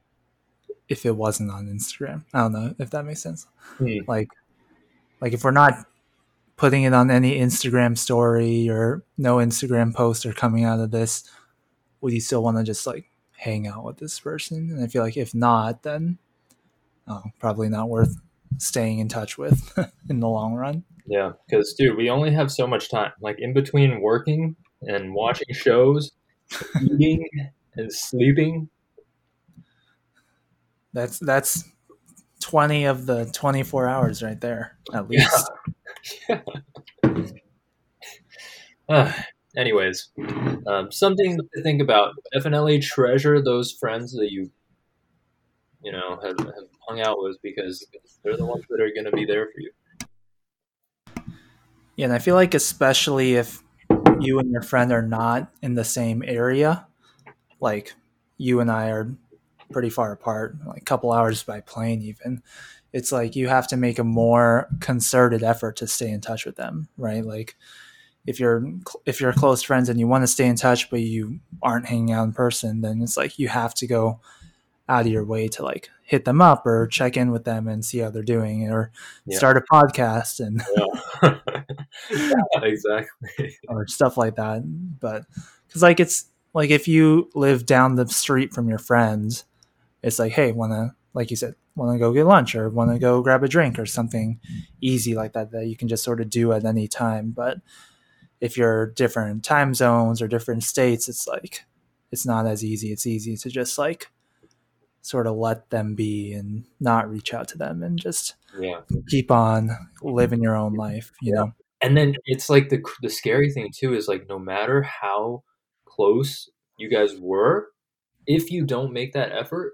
Speaker 1: if it wasn't on Instagram, I don't know if that makes sense.
Speaker 2: Hmm.
Speaker 1: Like, like if we're not putting it on any Instagram story or no Instagram post are coming out of this, would you still want to just like hang out with this person? And I feel like if not, then oh, probably not worth staying in touch with in the long run.
Speaker 2: Yeah, because dude, we only have so much time. Like in between working and watching shows, eating and sleeping.
Speaker 1: That's that's twenty of the twenty four hours right there, at least. Yeah.
Speaker 2: Uh, anyways, um, something to think about. Definitely treasure those friends that you, you know, have, have hung out with because they're the ones that are going to be there for you.
Speaker 1: Yeah, and I feel like especially if you and your friend are not in the same area, like you and I are pretty far apart, like a couple hours by plane even. It's like you have to make a more concerted effort to stay in touch with them, right? Like if you're if you're close friends and you want to stay in touch but you aren't hanging out in person, then it's like you have to go out of your way to like hit them up or check in with them and see how they're doing or
Speaker 2: Yeah.
Speaker 1: start a podcast and
Speaker 2: Yeah, yeah exactly.
Speaker 1: or stuff like that. But because like it's like if you live down the street from your friends, it's like, hey, want to like you said, want to go get lunch or want to go grab a drink or something easy like that that you can just sort of do at any time. But if you're different time zones or different states, it's like it's not as easy. It's easy to just like sort of let them be and not reach out to them and just
Speaker 2: Yeah.
Speaker 1: keep on living your own life, you know?
Speaker 2: and then it's like the the scary thing too is like no matter how close you guys were if you don't make that effort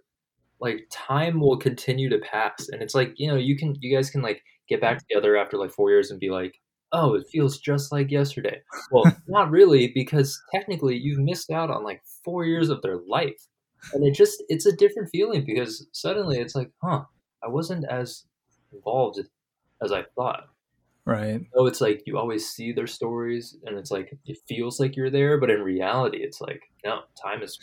Speaker 2: like time will continue to pass and it's like you know you can you guys can like get back together after like 4 years and be like oh it feels just like yesterday well not really because technically you've missed out on like 4 years of their life and it just it's a different feeling because suddenly it's like huh I wasn't as involved as I thought.
Speaker 1: Right.
Speaker 2: so it's like you always see their stories and it's like it feels like you're there but in reality it's like no time is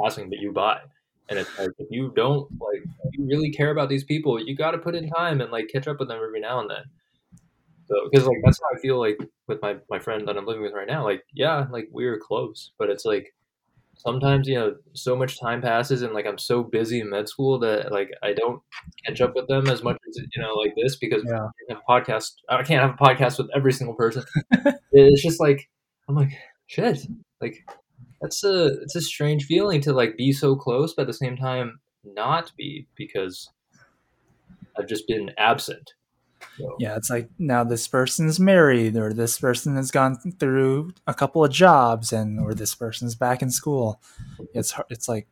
Speaker 2: passing but you by and it's like if you don't like you really care about these people you got to put in time and like catch up with them every now and then. So because like that's how i feel like with my my friend that i'm living with right now. Like yeah like we're close but it's like sometimes you know so much time passes and like i'm so busy in med school that like i don't catch up with them as much as you know like this because
Speaker 1: Yeah.
Speaker 2: I podcast i can't have a podcast with every single person. It's just like i'm like shit. Like that's a it's a strange feeling to like be so close but at the same time not be because i've just been absent so,
Speaker 1: Yeah, it's like now this person's married, or this person has gone through a couple of jobs, and or this person's back in school. It's har- it's like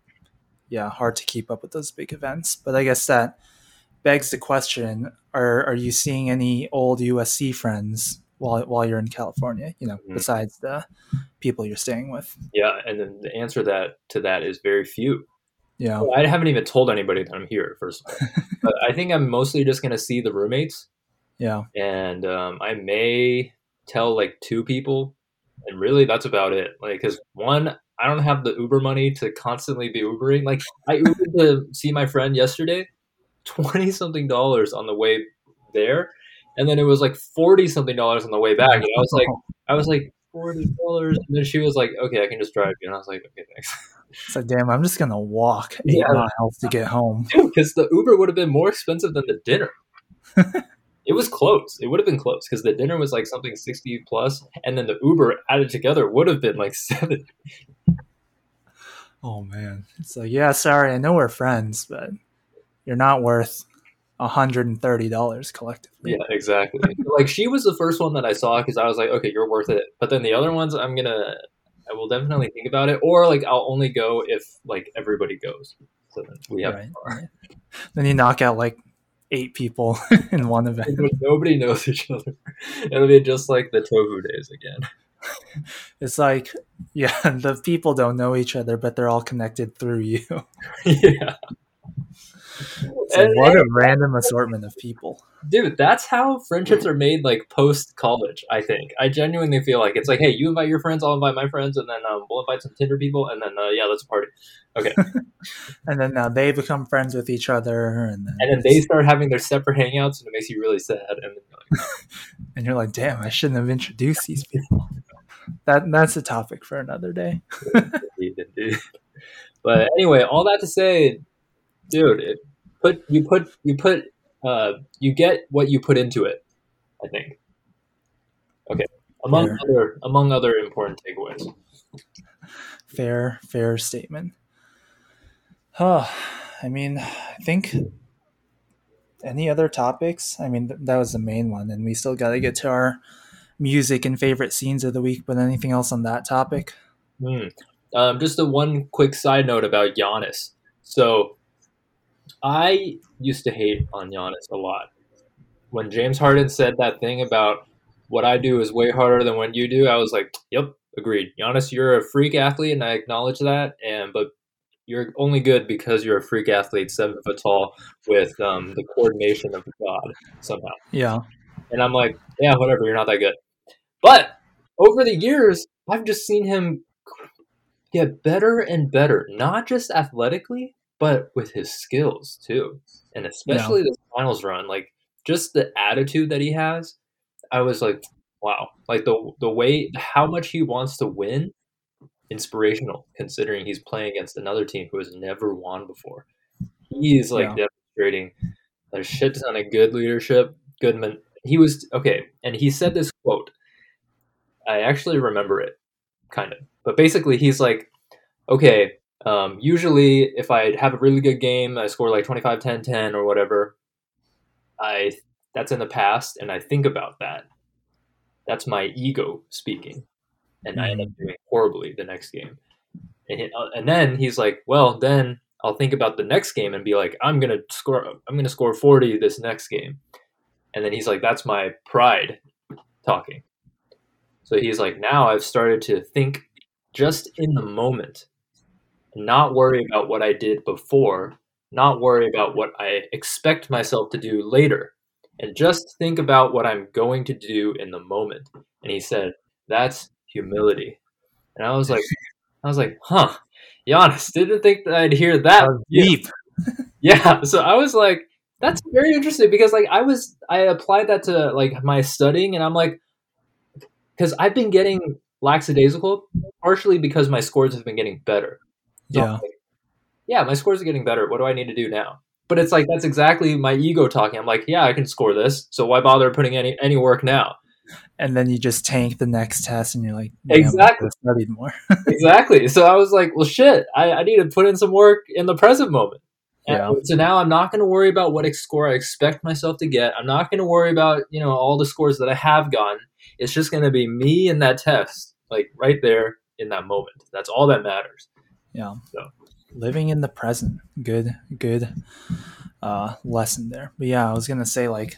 Speaker 1: yeah, hard to keep up with those big events. But I guess that begs the question: Are are you seeing any old USC friends while while you're in California? You know,
Speaker 2: Mhm.
Speaker 1: besides the people you're staying with.
Speaker 2: yeah and then the answer that to that is very few
Speaker 1: Yeah,
Speaker 2: I haven't even told anybody that I'm here. First of all, but I think I'm mostly just gonna see the roommates,
Speaker 1: yeah,
Speaker 2: and um, I may tell like two people, and really that's about it. Like, because one, I don't have the Uber money to constantly be Ubering. Like, I Ubered to see my friend yesterday, twenty something dollars on the way there, and then it was like forty something dollars on the way back. And I was like, I was like forty dollars, and then she was like, okay, I can just drive you, and I was like, okay, thanks.
Speaker 1: So damn, I'm just gonna walk eight
Speaker 2: Yeah.
Speaker 1: miles to get home.
Speaker 2: because the Uber would have been more expensive than the dinner. it was close. It would have been close because the dinner was like something sixty plus, and then the Uber added together would have been like seven.
Speaker 1: Oh man, it's like yeah, sorry, I know we're friends, but you're not worth hundred and thirty dollars collectively.
Speaker 2: Yeah, exactly. like she was the first one that I saw because I was like, okay, you're worth it. But then the other ones, I'm gonna, I will definitely think about it, or like I'll only go if like everybody goes. So then we have
Speaker 1: right. Then you knock out like eight people in one event.
Speaker 2: nobody knows each other. It'll be just like the tofu days again.
Speaker 1: It's like, yeah, the people don't know each other, but they're all connected through you.
Speaker 2: yeah. And-
Speaker 1: what a random assortment of people.
Speaker 2: Dude, that's how friendships are made like post college, I think. I genuinely feel like it's like, hey, you invite your friends, I'll invite my friends, and then um, we'll invite some Tinder people, and then, uh, yeah, let's party. Okay.
Speaker 1: and then now they become friends with each other, and then,
Speaker 2: And then they start having their separate hangouts, and it makes you really sad. And then you're like,
Speaker 1: and you're like, damn, I shouldn't have introduced these people. That that's a topic for another day.
Speaker 2: But anyway, all that to say, dude, it put you put you put uh, you get what you put into it. I think. Okay, among
Speaker 1: Fair.
Speaker 2: other among other important takeaways.
Speaker 1: Fair, fair statement. Huh. I mean, I think any other topics? I mean, th- that was the main one, and we still got to get to our music and favorite scenes of the week. But anything else on that topic?
Speaker 2: Hmm. Um, just a one quick side note about Giannis. So, I used to hate on Giannis a lot. When James Harden said that thing about what I do is way harder than what you do, I was like, "Yep, agreed." Giannis, you're a freak athlete, and I acknowledge that. And but you're only good because you're a freak athlete, seven foot tall, with um, the coordination of God somehow.
Speaker 1: Yeah.
Speaker 2: And I'm like, yeah, whatever, you're not that good. But over the years, I've just seen him get better and better, not just athletically, but with his skills too. And especially the finals run, like just the attitude that he has, I was like, wow. Like the the way how much he wants to win, inspirational considering he's playing against another team who has never won before. He's like
Speaker 1: Yeah.
Speaker 2: demonstrating a shit ton of good leadership, good men- he was okay, and he said this quote. I actually remember it, kind of. But basically, he's like, okay, um, usually if I have a really good game, I score like 25, 10, 10 or whatever, I that's in the past, and I think about that. That's my ego speaking, and I end up doing horribly the next game. And, he- uh, and then he's like, well, then I'll think about the next game and be like, I'm gonna score, I'm gonna score 40 this next game. And then he's like, that's my pride talking. So he's like, now I've started to think just in the moment, not worry about what I did before, not worry about what I expect myself to do later, and just think about what I'm going to do in the moment. And he said, that's humility. And I was like, I was like, huh, Giannis, didn't think that I'd hear that.
Speaker 1: That deep.
Speaker 2: Yeah, so I was like, that's very interesting because like I was I applied that to like my studying and I'm like because I've been getting lackadaisical partially because my scores have been getting better. So
Speaker 1: Yeah.
Speaker 2: like, yeah, my scores are getting better. What do I need to do now? But it's like that's exactly my ego talking. I'm like, yeah, I can score this, so why bother putting any any work now?
Speaker 1: And then you just tank the next test, and you're like,
Speaker 2: Exactly.
Speaker 1: studied more.
Speaker 2: exactly. So I was like, well, shit, I, I need to put in some work in the present moment.
Speaker 1: Yeah.
Speaker 2: So now I'm not going to worry about what score I expect myself to get. I'm not going to worry about you know all the scores that I have gotten. It's just going to be me and that test, like right there in that moment. That's all that matters.
Speaker 1: Yeah.
Speaker 2: So.
Speaker 1: Living in the present. Good, good uh, lesson there. But yeah, I was gonna say like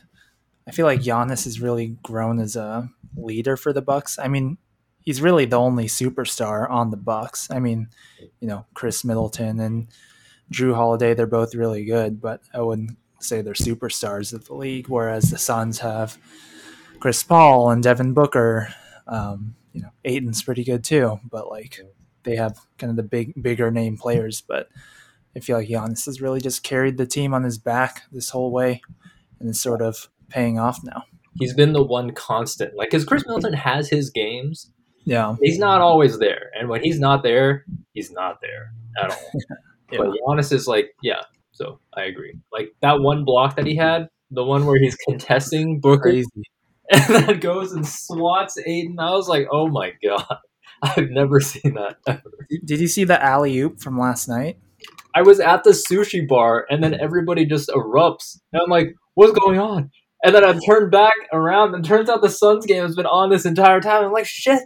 Speaker 1: I feel like Giannis has really grown as a leader for the Bucks. I mean, he's really the only superstar on the Bucks. I mean, you know, Khris Middleton and Jrue Holiday, they're both really good, but I wouldn't say they're superstars of the league. Whereas the Suns have Chris Paul and Devin Booker. Um, you know, Ayton's pretty good too, but like they have kind of the big, bigger name players. But I feel like Giannis has really just carried the team on his back this whole way, and is sort of paying off now.
Speaker 2: He's been the one constant, like because Khris Middleton has his games.
Speaker 1: Yeah,
Speaker 2: He's not always there, and when he's not there, he's not there at all.
Speaker 1: Yeah.
Speaker 2: But Giannis is like, yeah. So I agree. Like that one block that he had, the one where he's contesting Booker,
Speaker 1: crazy.
Speaker 2: and then goes and swats Ayton. I was like, oh my god, I've never seen that ever.
Speaker 1: Did you see the alley oop from last night?
Speaker 2: I was at the sushi bar, and then everybody just erupts, and I'm like, what's going on? And then I turned back around, and turns out the Suns game has been on this entire time. I'm like, shit.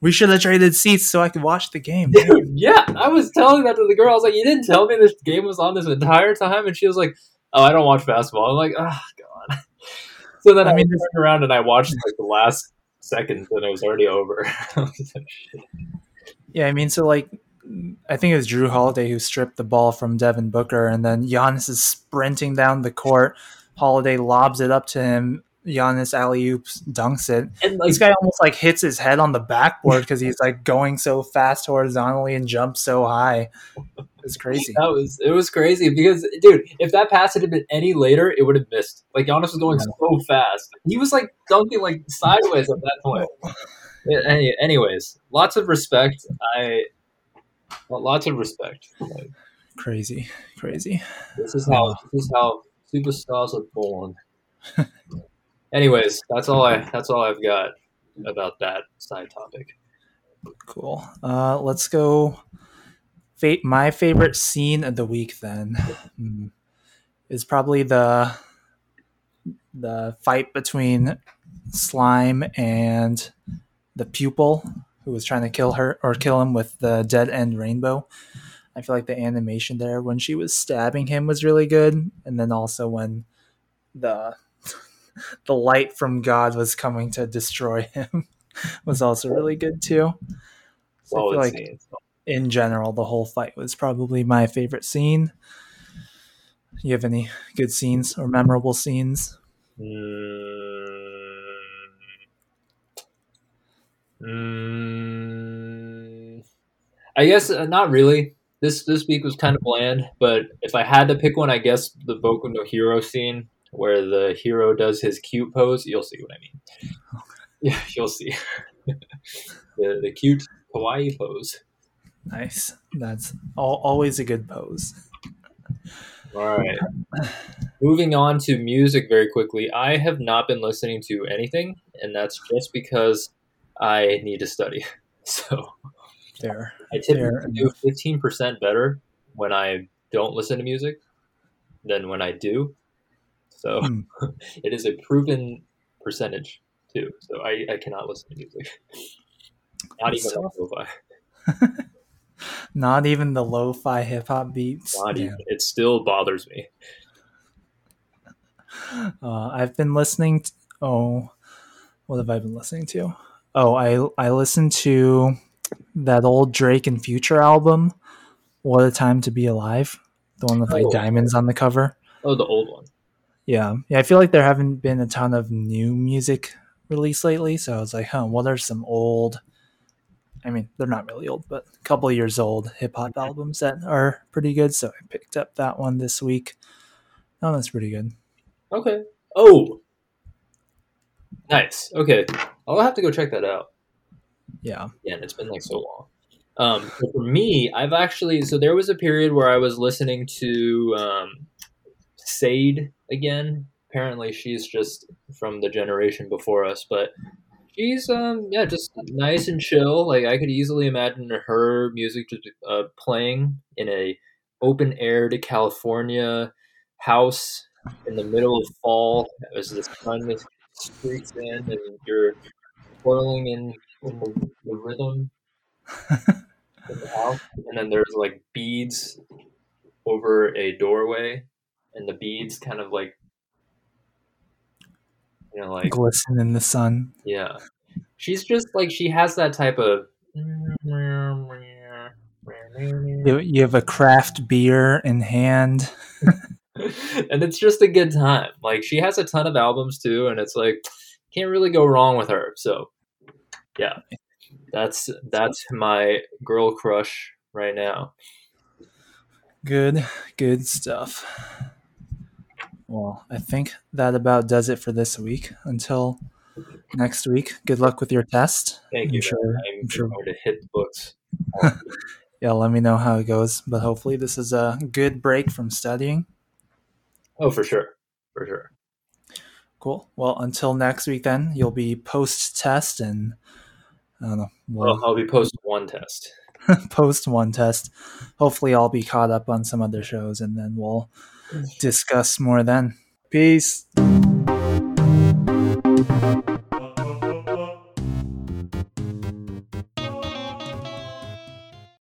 Speaker 1: We should have traded seats so I could watch the game.
Speaker 2: Dude, yeah, I was telling that to the girl. I was like, "You didn't tell me this game was on this entire time," and she was like, "Oh, I don't watch basketball." I'm like, "Oh God." So then I,
Speaker 1: I mean,
Speaker 2: mean, turned around and I watched like the last seconds, and it was already over.
Speaker 1: Yeah, I mean, so like, I think it was Jrue Holiday who stripped the ball from Devin Booker, and then Giannis is sprinting down the court. Holiday lobs it up to him. Giannis alley oops dunks it.
Speaker 2: and like,
Speaker 1: This guy almost like hits his head on the backboard because he's like going so fast horizontally and jumps so high. It's crazy.
Speaker 2: that was it was crazy because, dude, if that pass had been any later, it would have missed. Like Giannis was going so fast. He was like dunking like sideways at that point. Any- anyways, lots of respect. I well, lots of respect. Like,
Speaker 1: Crazy, crazy.
Speaker 2: this is how this is how superstars are born. anyways, that's all I that's all I've got about that side topic.
Speaker 1: Cool. Uh, let's go. Fa- my favorite scene of the week then hmm, is probably the the fight between Slime and the pupil who was trying to kill her or kill him with the dead end rainbow. I feel like the animation there when she was stabbing him was really good, and then also when the the light from God was coming to destroy him was also really good too. So I feel like in general, the whole fight was probably my favorite scene. You have any good scenes or memorable scenes?
Speaker 2: Mm. Mm. I guess uh, not really. This this week was kind of bland, but if I had to pick one, I guess the Boku no Hero scene where the hero does his cute pose. You'll see what I mean. Yeah, you'll see the the cute kawaii pose.
Speaker 1: Nice. That's al- always a good pose.
Speaker 2: All right. Moving on to music very quickly. I have not been listening to anything, and that's just because I need to study. So
Speaker 1: There.
Speaker 2: I typically do fifteen percent better when I don't listen to music than when I do. So
Speaker 1: Hmm.
Speaker 2: it is a proven percentage too. So I, I cannot listen to music. Not even lo-fi.
Speaker 1: Not even the lo-fi hip hop beats.
Speaker 2: Not
Speaker 1: Yeah.
Speaker 2: even. It still bothers me.
Speaker 1: Uh, I've been listening. To, oh, what have I been listening to? Oh, I I listened to that old Drake and Future album. What a time to be alive. The one with like
Speaker 2: Oh.
Speaker 1: diamonds on the cover.
Speaker 2: Oh, the old one.
Speaker 1: Yeah, yeah. I feel like there haven't been a ton of new music released lately, so I was like, huh, what are some old? I mean, they're not really old, but a couple of years old hip hop albums that are pretty good. So I picked up that one this week. Oh, that's pretty good.
Speaker 2: Okay. Oh, nice. Okay, I'll have to go check that out.
Speaker 1: Yeah.
Speaker 2: Yeah, and it's been like so long. Um, for me, I've actually so there was a period where I was listening to um, Sade again. Apparently, she's just from the generation before us, but she's um yeah just nice and chill. Like I could easily imagine her music just uh, playing in a open air to California house in the middle of fall as the sun streaks in and you're twirling in, in the, the rhythm in the house, and then there's like beads over a doorway, and the beads kind of like you know like
Speaker 1: Glisten in the sun.
Speaker 2: yeah, she's just like she has that type of
Speaker 1: You, you have a craft beer in hand.
Speaker 2: and it's just a good time. Like she has a ton of albums too, and it's like can't really go wrong with her. So yeah, that's that's my girl crush right now.
Speaker 1: Good, good stuff. Well, I think that about does it for this week. Until next week, good luck with your test.
Speaker 2: Thank
Speaker 1: I'm
Speaker 2: you.
Speaker 1: sure-
Speaker 2: I'm,
Speaker 1: I'm sure-
Speaker 2: to hit the books.
Speaker 1: Yeah, let me know how it goes. But hopefully, this is a good break from studying.
Speaker 2: Oh, for sure, for sure.
Speaker 1: Cool. Well, until next week, then you'll be post test and I don't know. We'll
Speaker 2: Well, I'll be post one test.
Speaker 1: post one test. Hopefully, I'll be caught up on some other shows, and then we'll discuss more then. Peace.